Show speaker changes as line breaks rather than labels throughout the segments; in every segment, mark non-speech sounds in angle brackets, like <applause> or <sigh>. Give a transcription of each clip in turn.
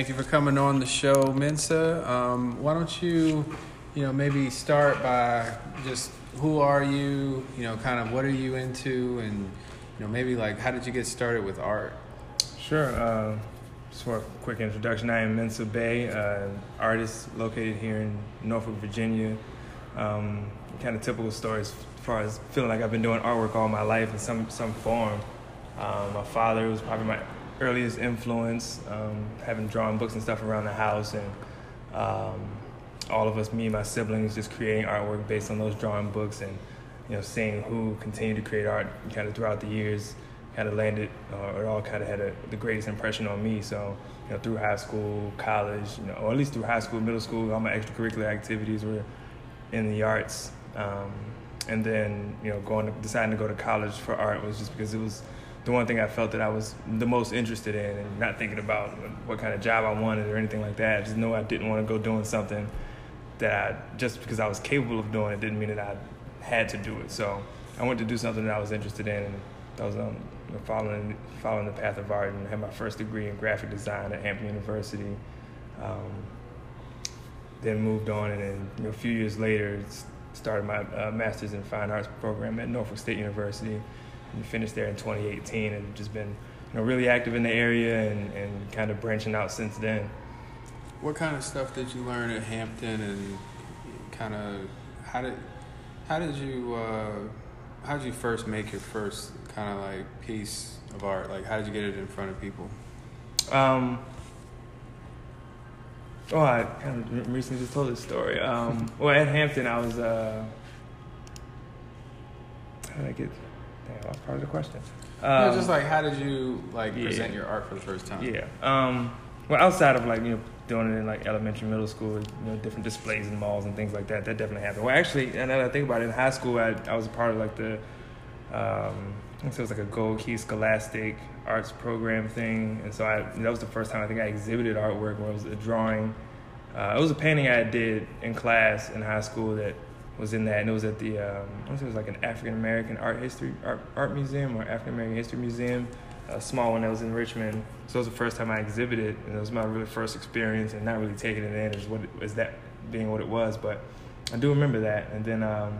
thank you for coming on the show, Mensa. Um, why don't you, you know, maybe start by just who are you? You know, kind of what are you into, and you know, maybe like how did you get started with art?
Sure. Uh, just for a quick introduction, I am Mensa Bey, uh, artist located here in Norfolk, Virginia. Um, kind of typical stories as far as feeling like I've been doing artwork all my life in some some form. Um, my father was probably my earliest influence, um, having drawn books and stuff around the house, and um, all of us, me and my siblings, just creating artwork based on those drawing books, and you know, seeing who continued to create art kind of throughout the years, kind of landed, uh, it all kind of had a, the greatest impression on me. So, you know, through high school, college, you know, or at least through high school, middle school, all my extracurricular activities were in the arts. Um, and then, you know, going to, deciding to go to college for art was just because it was the one thing I felt that I was the most interested in, and not thinking about what kind of job I wanted or anything like that. I just know I didn't want to go doing something that I just because I was capable of doing it didn't mean that I had to do it. So I went to do something that I was interested in, and I was um, following following the path of art, and had my first degree in graphic design at Hampton University. Um, then moved on, and then you know, a few years later, started my uh, master's in fine arts program at Norfolk State University and finished there in 2018 and just been you know really active in the area and, and kind of branching out since then.
What kind of stuff did you learn at Hampton and kind of how did how did you uh, how did you first make your first kind of like piece of art? Like how did you get it in front of people?
Um, oh, I kind of recently just told this story. Um, <laughs> well, at Hampton, I was. Uh, how did I get? Damn, that part of the question.
Um,
Um,
just like how did you like
yeah.
present your art for the first time?
Yeah. Um, well, outside of like you know doing it in like elementary, middle school, you know, different displays in malls and things like that, that definitely happened. Well, actually, and now that I think about it, in high school, I, I was a part of like the, um, I think it was like a Gold Key Scholastic Arts program thing, and so I that was the first time I think I exhibited artwork where it was a drawing. Uh, it was a painting I did in class in high school that was in that, and it was at the um, I think it was like an African American art history art, art museum or African American history museum, a small one that was in Richmond. So it was the first time I exhibited, and it was my really first experience, and not really taking it in as what it, as that being what it was, but I do remember that. And then um,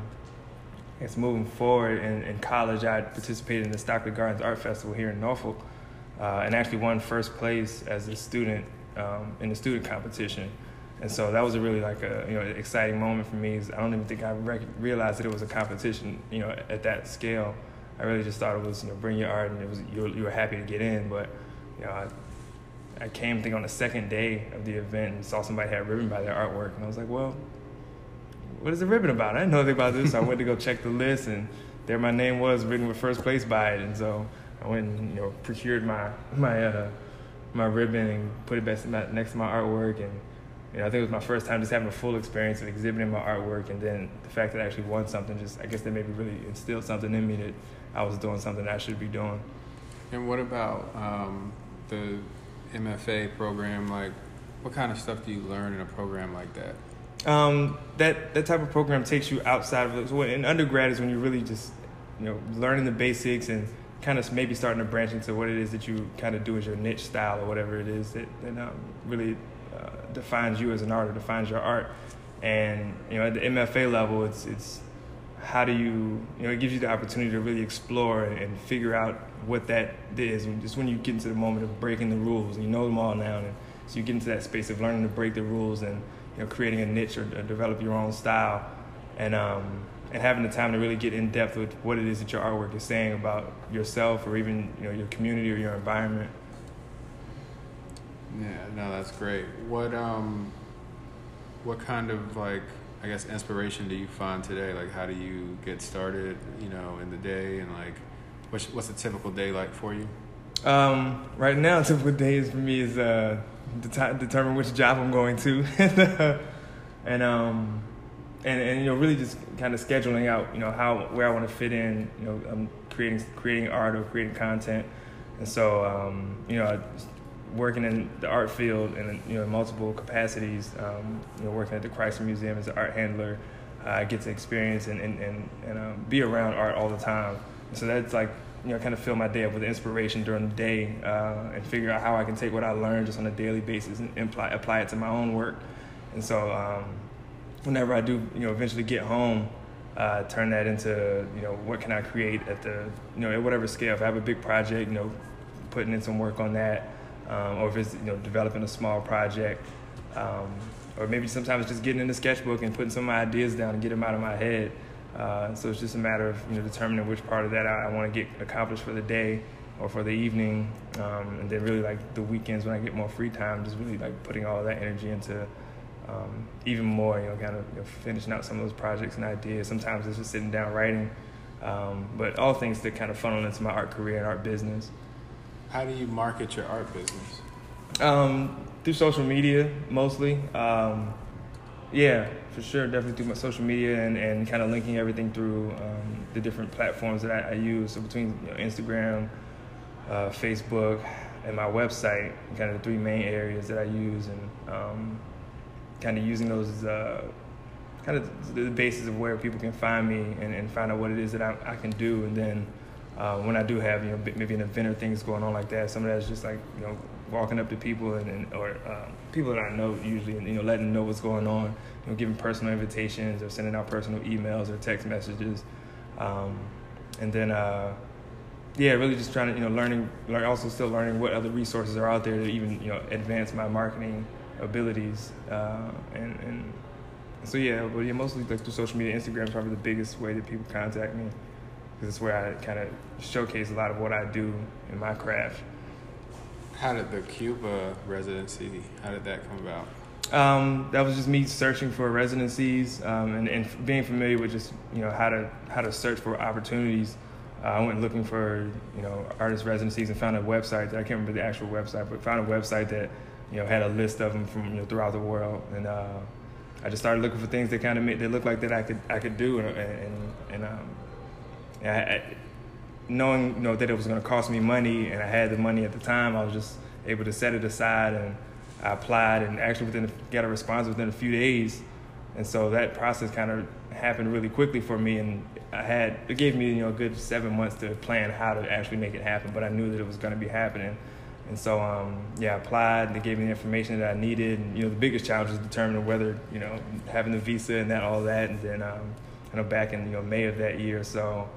I guess moving forward in, in college, I participated in the Stockley Gardens Art Festival here in Norfolk, uh, and actually won first place as a student um, in the student competition. And so that was a really like a you know exciting moment for me. I don't even think I rec- realized that it was a competition you know at that scale. I really just thought it was you know bring your art and it was you were, you were happy to get in. But you know I, I came I think on the second day of the event and saw somebody had ribbon by their artwork and I was like, well, what is the ribbon about? I didn't know anything about this. So I went to go check the list and there my name was written with first place by it. And so I went and you know procured my my uh, my ribbon and put it next to my artwork and you know, I think it was my first time just having a full experience of exhibiting my artwork, and then the fact that I actually won something, just I guess that maybe really instilled something in me that I was doing something I should be doing.
And what about um, the MFA program? Like, what kind of stuff do you learn in a program like that?
Um, that that type of program takes you outside of it. So in undergrad is when you're really just you know learning the basics and kind of maybe starting to branch into what it is that you kind of do as your niche style or whatever it is that, that um, really defines you as an artist, defines your art. And you know, at the MFA level, it's it's how do you you know it gives you the opportunity to really explore and, figure out what that is. Just when you get into the moment of breaking the rules, you know them all now, and so you get into that space of learning to break the rules and you know creating a niche or, or develop your own style, and um, and having the time to really get in depth with what it is that your artwork is saying about yourself or even you know your community or your environment.
Yeah, no, that's great. What um, what kind of like I guess inspiration do you find today? Like, how do you get started? You know, in the day, and like, what's what's a typical day like for you?
Um, right now, typical days for me is uh, det- determine which job I'm going to, <laughs> and um, and and you know really just kind of scheduling out you know how where I want to fit in. You know, I'm creating creating art or creating content, and so um, you know. I, working in the art field in you know multiple capacities, um, you know working at the Chrysler Museum as an art handler, uh, I get to experience and and and, and um, be around art all the time. So that's like you know, kind of fill my day up with inspiration during the day uh, and figure out how I can take what I learned just on a daily basis and apply, apply it to my own work. And so, um, whenever I do, you know, eventually get home, uh, turn that into, you know, what can I create at the, you know, at whatever scale. If I have a big project, you know, putting in some work on that, um, or if it's, you know, developing a small project, um, or maybe sometimes just getting in the sketchbook and putting some ideas down and get them out of my head. Uh, so it's just a matter of you know determining which part of that I, I want to get accomplished for the day or for the evening, um, and then really like the weekends when I get more free time, just really like putting all that energy into um, even more, you know, kind of you know, finishing out some of those projects and ideas. Sometimes it's just sitting down writing, um, but all things that kind of funnel into my art career and art business.
How do you market your art business?
Um, through social media mostly. Um, yeah, for sure, definitely through my social media and, and kind of linking everything through um, the different platforms that I, I use. So between you know, Instagram, uh, Facebook, and my website, kind of the three main areas that I use, and um, kind of using those as uh, kind of the basis of where people can find me and, and find out what it is that I, I can do, and then. Uh, when I do have you know maybe an event or things going on like that, some of that's just like you know walking up to people and, and or um, people that I know usually, and you know, letting them know what's going on, you know, giving personal invitations or sending out personal emails or text messages, um, and then uh, yeah, really just trying to you know learning, learn, also still learning what other resources are out there to even you know advance my marketing abilities, uh, and and so yeah, but yeah, mostly like through social media, Instagram is probably the biggest way that people contact me because it's where I kind of showcase a lot of what I do in my craft.
How did the Cuba residency? How did that come about?
Um, that was just me searching for residencies um, and, and, being familiar with just you know how to how to search for opportunities. Uh, I went looking for you know artist residencies and found a website that I can't remember the actual website, but found a website that you know had a list of them from you know throughout the world, and uh, I just started looking for things that kind of made that looked like that I could I could do, and and, and um, I, I, knowing you know that it was going to cost me money and I had the money at the time, I was just able to set it aside and I applied and actually within got a response within a few days, and so that process kind of happened really quickly for me and I had it gave me you know a good seven months to plan how to actually make it happen, but I knew that it was going to be happening. And so, um, yeah, I applied. They gave me the information that I needed. And, you know, the biggest challenge was determining whether, you know, having the visa and that, all that. And then, um, I know back in, you know, May of that year so,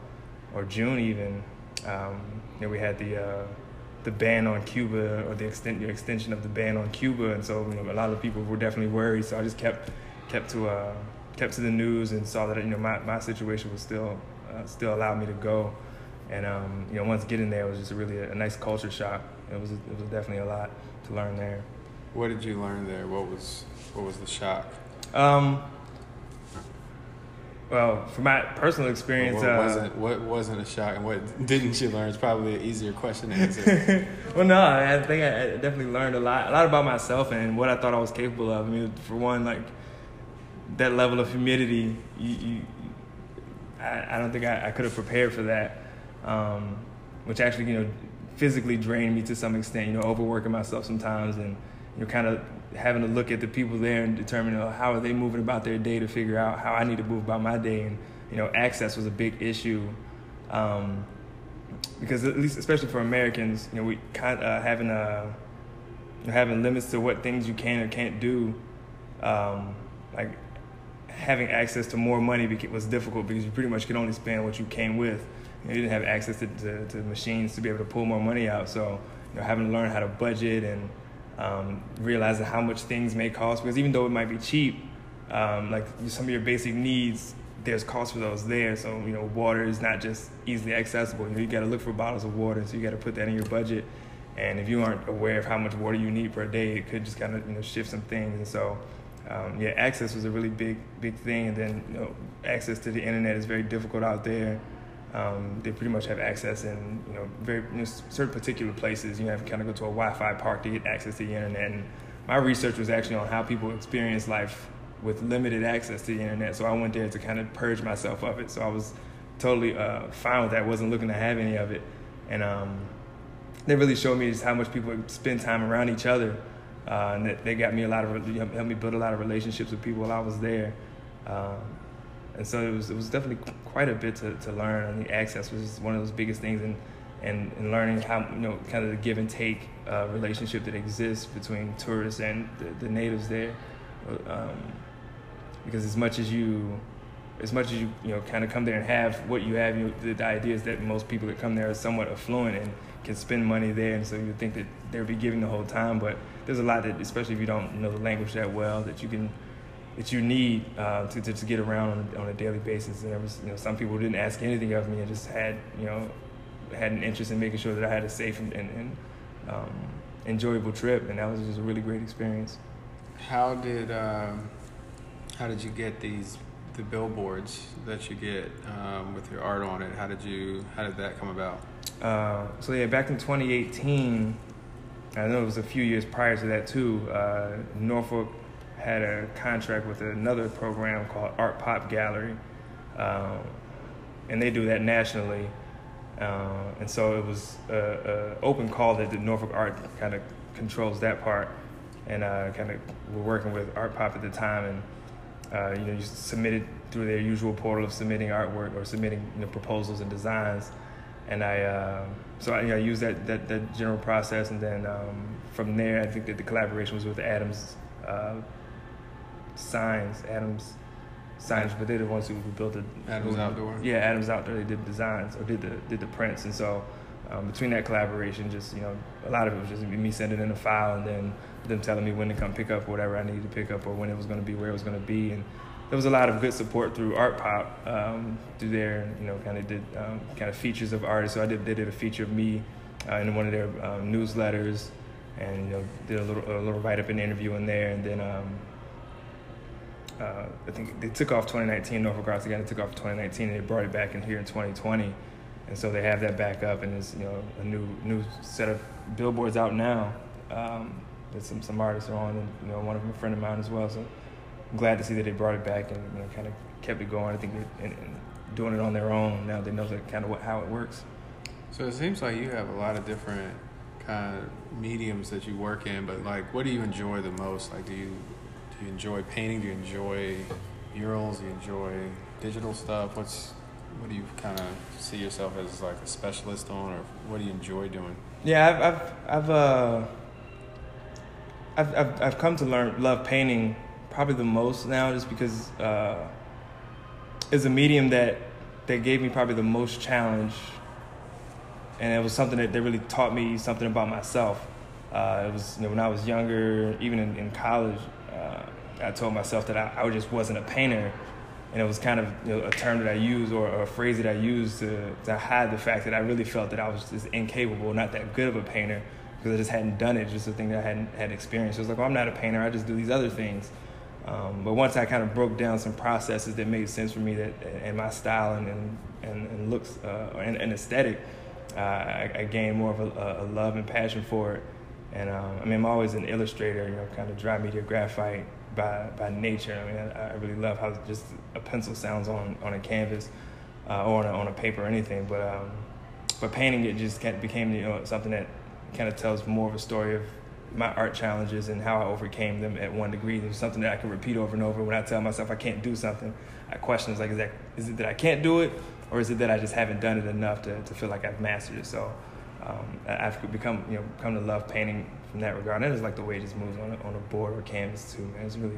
or June even, um, you know, we had the uh, the ban on Cuba or the extent the extension of the ban on Cuba, and so you know a lot of people were definitely worried. So I just kept kept to uh, kept to the news and saw that you know my, my situation was still uh, still allowed me to go, and um, you know once getting there it was just really a, a nice culture shock. It was it was definitely a lot to learn there.
What did you learn there? What was what was the shock?
Um, well, from my personal experience,
what
uh,
wasn't what wasn't a shock, and what <laughs> didn't you learn? Is probably an easier question to answer. <laughs>
well, no, I think I definitely learned a lot, a lot about myself and what I thought I was capable of. I mean, for one, like that level of humidity, you, you I, I, don't think I, I could have prepared for that, um, which actually, you know, physically drained me to some extent. You know, overworking myself sometimes and you know, kind of having to look at the people there and determine you know, how are they moving about their day to figure out how I need to move about my day. And you know, access was a big issue um, because at least, especially for Americans, you know, we kind of uh, having a uh, having limits to what things you can or can't do. Um, like having access to more money was difficult because you pretty much could only spend what you came with. You, know, you didn't have access to, to, to machines to be able to pull more money out. So you know, having to learn how to budget and um, realizing how much things may cost because even though it might be cheap, um, like some of your basic needs, there's cost for those there. So you know, water is not just easily accessible. You know, you got to look for bottles of water, so you got to put that in your budget. And if you aren't aware of how much water you need per day, it could just kind of you know shift some things. And so, um, yeah, access was a really big big thing. And then you know, access to the internet is very difficult out there. Um, they pretty much have access in you know very you know, certain particular places. You have to kind of go to a Wi-Fi park to get access to the internet. And my research was actually on how people experience life with limited access to the internet. So I went there to kind of purge myself of it. So I was totally uh, fine with that. wasn't looking to have any of it. And um, they really showed me just how much people spend time around each other. Uh, and they got me a lot of helped me build a lot of relationships with people while I was there. Um, and so it was it was definitely quite a bit to, to learn. And the access was one of those biggest things. And and, and learning how you know kind of the give and take uh, relationship that exists between tourists and the, the natives there. Um, because as much as you as much as you you know kind of come there and have what you have, you know, the, the idea is that most people that come there are somewhat affluent and can spend money there, and so you think that they'll be giving the whole time. But there's a lot that, especially if you don't know the language that well, that you can that you need uh, to, to, to get around on, on a daily basis. And there was you know some people didn't ask anything of me and just had you know had an interest in making sure that I had a safe and, and, and um, enjoyable trip, and that was just a really great experience.
How did um, how did you get these the billboards that you get um, with your art on it? How did you how did that come about?
Uh, so yeah, back in 2018, I know it was a few years prior to that too. Uh, Norfolk had a contract with another program called Art Pop Gallery, um, and they do that nationally. Uh, and so it was an open call that the Norfolk Art kind of controls that part, and uh, kind of we're working with Art Pop at the time, and uh, you know you submitted through their usual portal of submitting artwork or submitting you know, proposals and designs, and I uh, so I, you know, used that, that, that general process, and then um, from there I think that the collaboration was with Adams uh, Signs, Adams Signs, but they're the ones who built it.
Adams Outdoor.
Yeah, Adams Outdoor. They did designs or did the did the prints, and so um, between that collaboration, just you know, a lot of it was just me sending in a file and then them telling me when to come pick up whatever I needed to pick up or when it was going to be, where it was going to be, and there was a lot of good support through Art Pop um, through there. You know, kind of did um, kind of features of artists. So I did they did a feature of me uh, in one of their um, newsletters, and you know did a little a little write up and interview in there, and then. Uh, I think they took off 2019. Norfolk again. Took off 2019, and they brought it back in here in 2020, and so they have that back up, and there's you know a new new set of billboards out now. Um, that some some artists are on, and you know one of them a friend of mine as well. So I'm glad to see that they brought it back and you know, kind of kept it going. I think they're and, and doing it on their own now. They know that kind of what, how it works.
So it seems like you have a lot of different kind of mediums that you work in, but like, what do you enjoy the most? Like, do you do you enjoy painting? Do you enjoy murals? Do you enjoy digital stuff? What's what do you kind of see yourself as like a specialist on, or what do you enjoy doing?
Yeah, I've I've I've uh, I've, I've, I've come to learn love painting probably the most now, just because uh, it's a medium that that gave me probably the most challenge, and it was something that, that really taught me something about myself. Uh, it was you know, when I was younger, even in, in college, I told myself that I, I just wasn't a painter, and it was kind of you know, a term that I used or, a phrase that I used to, to hide the fact that I really felt that I was just incapable, not that good of a painter, because I just hadn't done it, just a thing that I hadn't had experienced. It was like, well, I'm not a painter, I just do these other things. Um, but once I kind of broke down some processes that made sense for me that and my style and and, and looks uh, and, and, aesthetic, uh, I, I, gained more of a, a, love and passion for it. And um, I mean, I'm always an illustrator, you know, kind of dry media graphite by by nature. I mean, I, I really love how just a pencil sounds on on a canvas uh, or on a, on a paper or anything. But um, but painting it just became you know something that kind of tells more of a story of my art challenges and how I overcame them at one degree. There's something that I can repeat over and over. When I tell myself I can't do something, I question is like, is that is it that I can't do it, or is it that I just haven't done it enough to, to feel like I've mastered it? So um, I've become you know come to love painting from that regard. And it's like the way it just moves on a, on a board or canvas too. Man, it's really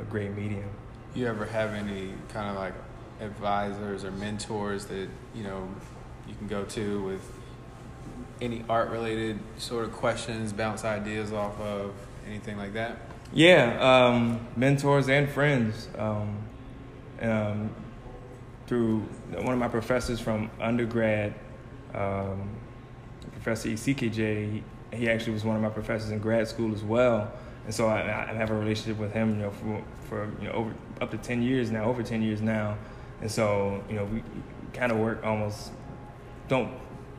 a great medium.
You ever have any kind of like advisors or mentors that you know you can go to with any art related sort of questions, bounce ideas off of, anything like that?
Yeah, um, mentors and friends. Um, um, through one of my professors from undergrad, um, Professor ECKJ, he, actually was one of my professors in grad school as well. And so I, I have a relationship with him, you know, for, for you know over up to ten years now, over ten years now. And so you know we kind of work almost don't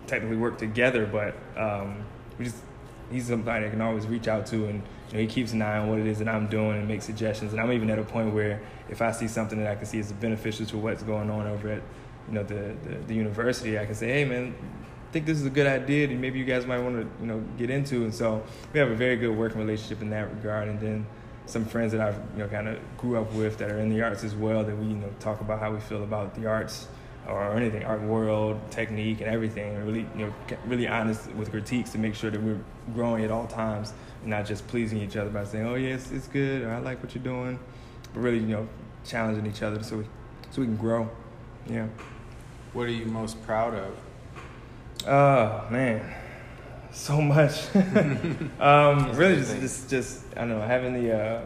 technically work together, but um, we just he's somebody I can always reach out to, and you know, he keeps an eye on what it is that I'm doing and makes suggestions. And I'm even at a point where if I see something that I can see is beneficial to what's going on over at you know the, the, the university, I can say, hey man, think this is a good idea, and maybe you guys might want to you know get into. And so we have a very good working relationship in that regard. And then some friends that I've you know kind of grew up with that are in the arts as well that we you know talk about how we feel about the arts or anything, art world, technique, and everything. And really, you know, really honest with critiques to make sure that we're growing at all times and not just pleasing each other by saying, "Oh, yes, it's, it's good," or "I like what you're doing," but really, you know, challenging each other so we so we can grow. Yeah.
What are you most proud of?
Oh man, so much. <laughs> um, really, just, just just I don't know having the. Uh,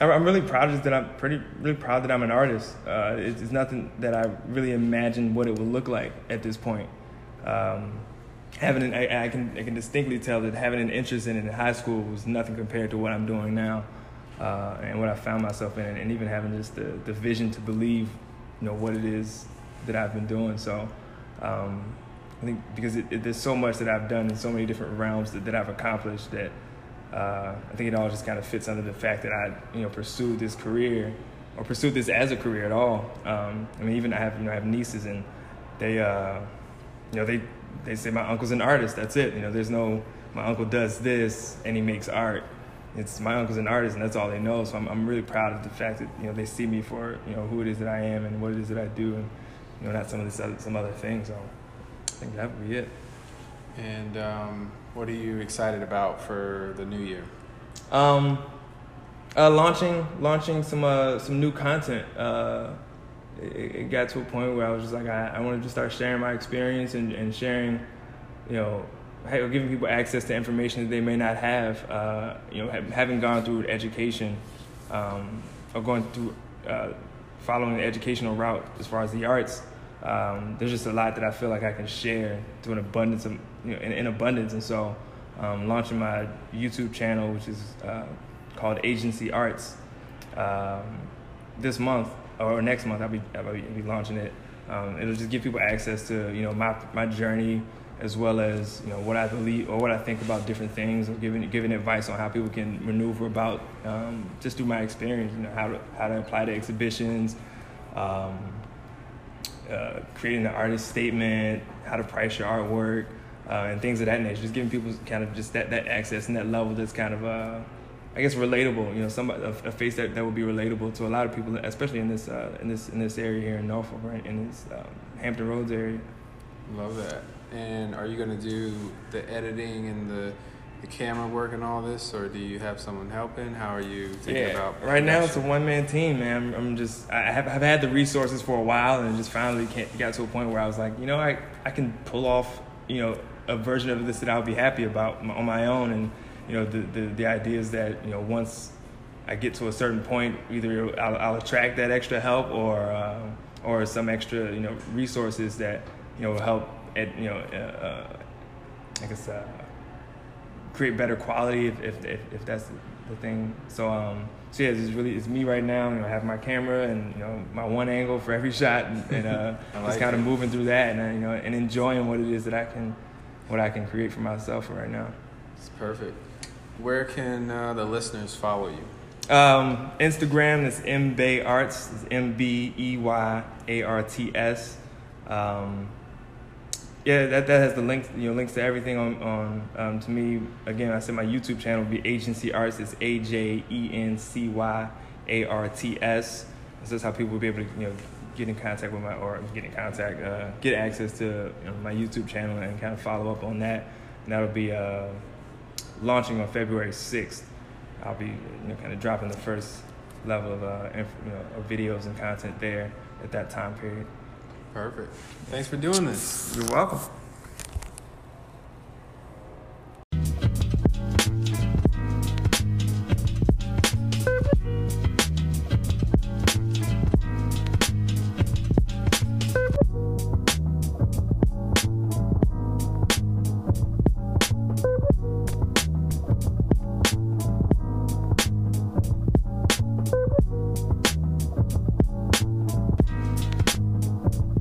I'm really proud of that I'm pretty really proud that I'm an artist. Uh, it's, it's, nothing that I really imagined what it would look like at this point. Um, having an, I, I, can I can distinctly tell that having an interest in it in high school was nothing compared to what I'm doing now, uh, and what I found myself in, and even having just the, the vision to believe, you know, what it is that I've been doing. So, um, I think because it, it, there's so much that I've done in so many different realms that, that I've accomplished that uh, I think it all just kind of fits under the fact that I, you know, pursued this career or pursued this as a career at all. Um, I mean, even I have, you know, I have nieces and they, uh, you know, they, they say my uncle's an artist. That's it. You know, there's no, my uncle does this and he makes art. It's my uncle's an artist and that's all they know. So I'm, I'm really proud of the fact that, you know, they see me for, you know, who it is that I am and what it is that I do and, you know, not some of these other, some other things. So I think that would be it.
And, um, what are you excited about for the new year?
Um, uh, launching launching some uh, some new content. Uh, it, it, got to a point where I was just like, I, I wanted to start sharing my experience and, and sharing, you know, giving people access to information that they may not have. Uh, you know, having gone through education um, or going through uh, following the educational route as far as the arts. Um, there's just a lot that I feel like I can share to an abundance of you know, in, in abundance. And so, um, launching my YouTube channel, which is uh, called Ajency Arts, um, this month or next month, I'll be, I'll be, I'll be launching it. Um, it'll just give people access to you know my my journey as well as you know what I believe or what I think about different things, or giving giving advice on how people can maneuver about um, just through my experience. You know how to how to apply to exhibitions, um, uh, creating the artist statement, how to price your artwork uh, and things of that nature. Just giving people kind of just that, that access and that level that's kind of, uh, I guess, relatable. You know, somebody a, a, face that, that would be relatable to a lot of people, especially in this uh, in this in this area here in Norfolk, right in this um, Hampton Roads area.
Love that. And are you going to do the editing and the the camera work and all this, or do you have someone helping? How are you thinking yeah. about?
Right now, it's a one man team, man. I'm, I'm, just I have I've had the resources for a while, and just finally can't got to a point where I was like, you know, I I can pull off, you know, a version of this that I'll be happy about on my own. And you know, the the, the idea is that you know once I get to a certain point, either I'll, I'll attract that extra help or uh, or some extra you know resources that you know help at you know uh, uh, I guess uh, create better quality if if if, if that's the thing. So um so yeah, it's really it's me right now. You know, I have my camera and you know my one angle for every <laughs> shot, and, and uh, <laughs> like just kind of moving through that, and uh, you know, and enjoying what it is that I can what I can create for myself right now.
It's perfect. Where can uh, the listeners follow you?
Um, Instagram is mbey arts. It's M B E Y A R T S. Um, yeah, that, that has the links, you know, links to everything on, on um, to me. Again, I said my YouTube channel would be Ajency Arts. It's A J E N C Y A R T S. This is how people will be able to, you know, get in contact with my or get in contact, uh, get access to you know, my YouTube channel and kind of follow up on that. And that'll be uh, launching on February sixth. I'll be you know kind of dropping the first level of uh, inf- you know, of videos and content there at that time period.
Perfect. Thanks for doing this.
You're welcome.